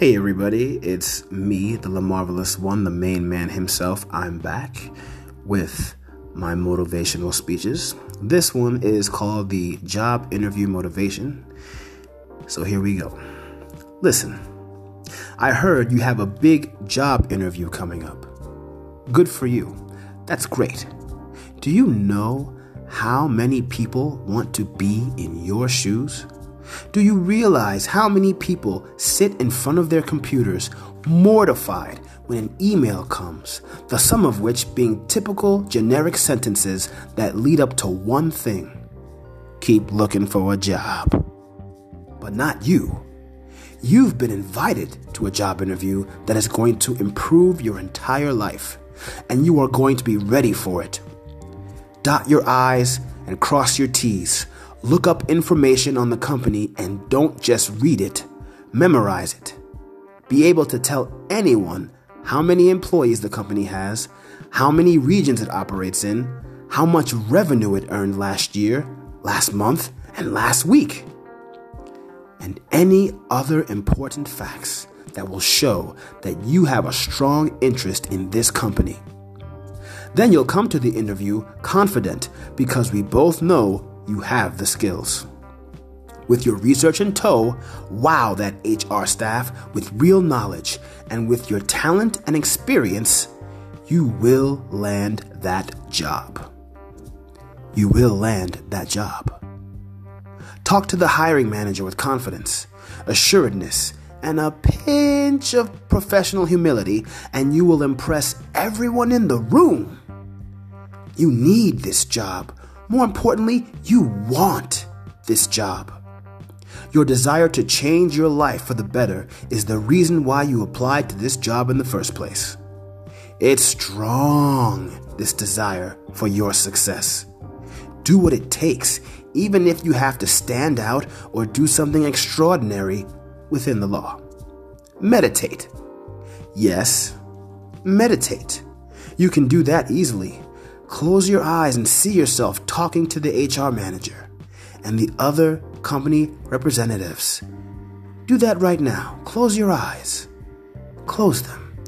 Hey everybody, it's me, the LaMarvelous One, the main man himself. I'm back with my motivational speeches. This one is called the Job Interview Motivation. So here we go. Listen, I heard you have a big job interview coming up. Good for you. That's great. Do you know how many people want to be in your shoes? Do you realize how many people sit in front of their computers mortified when an email comes, the sum of which being typical generic sentences that lead up to one thing keep looking for a job? But not you. You've been invited to a job interview that is going to improve your entire life, and you are going to be ready for it. Dot your I's and cross your T's Look up information on the company and don't just read it, memorize it. Be able to tell anyone how many employees the company has, how many regions it operates in, how much revenue it earned last year, last month, and last week, and any other important facts that will show that you have a strong interest in this company. Then you'll come to the interview confident because we both know you have the skills. With your research in tow, wow that HR staff with real knowledge, and with your talent and experience, you will land that job. You will land that job. Talk to the hiring manager with confidence, assuredness, and a pinch of professional humility, and you will impress everyone in the room. You need this job more importantly, you want this job. Your desire to change your life for the better is the reason why you applied to this job in the first place. It's strong, this desire for your success. Do what it takes, even if you have to stand out or do something extraordinary within the law. Meditate. Yes, meditate. You can do that easily. Close your eyes and see yourself talking to the HR manager and the other company representatives. Do that right now. Close your eyes. Close them.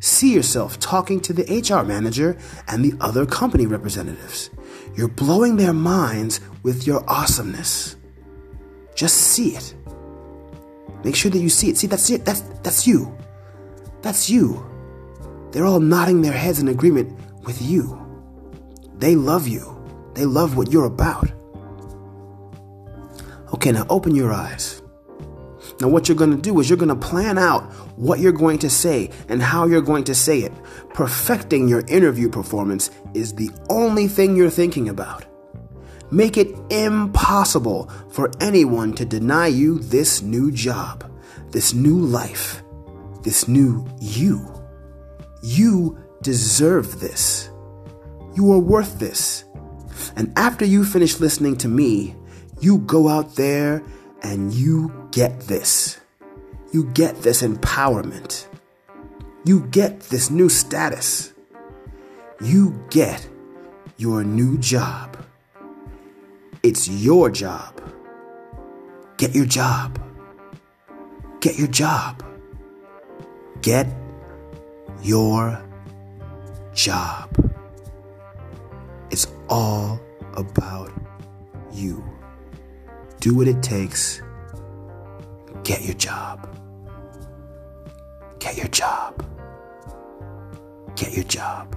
See yourself talking to the HR manager and the other company representatives. You're blowing their minds with your awesomeness. Just see it. Make sure that you see it. See, that's it. That's, that's you. That's you. They're all nodding their heads in agreement with you. They love you. They love what you're about. Okay, now open your eyes. Now, what you're going to do is you're going to plan out what you're going to say and how you're going to say it. Perfecting your interview performance is the only thing you're thinking about. Make it impossible for anyone to deny you this new job, this new life, this new you. You deserve this. You are worth this. And after you finish listening to me, you go out there and you get this. You get this empowerment. You get this new status. You get your new job. It's your job. Get your job. Get your job. Get your job. All about you. Do what it takes. Get your job. Get your job. Get your job.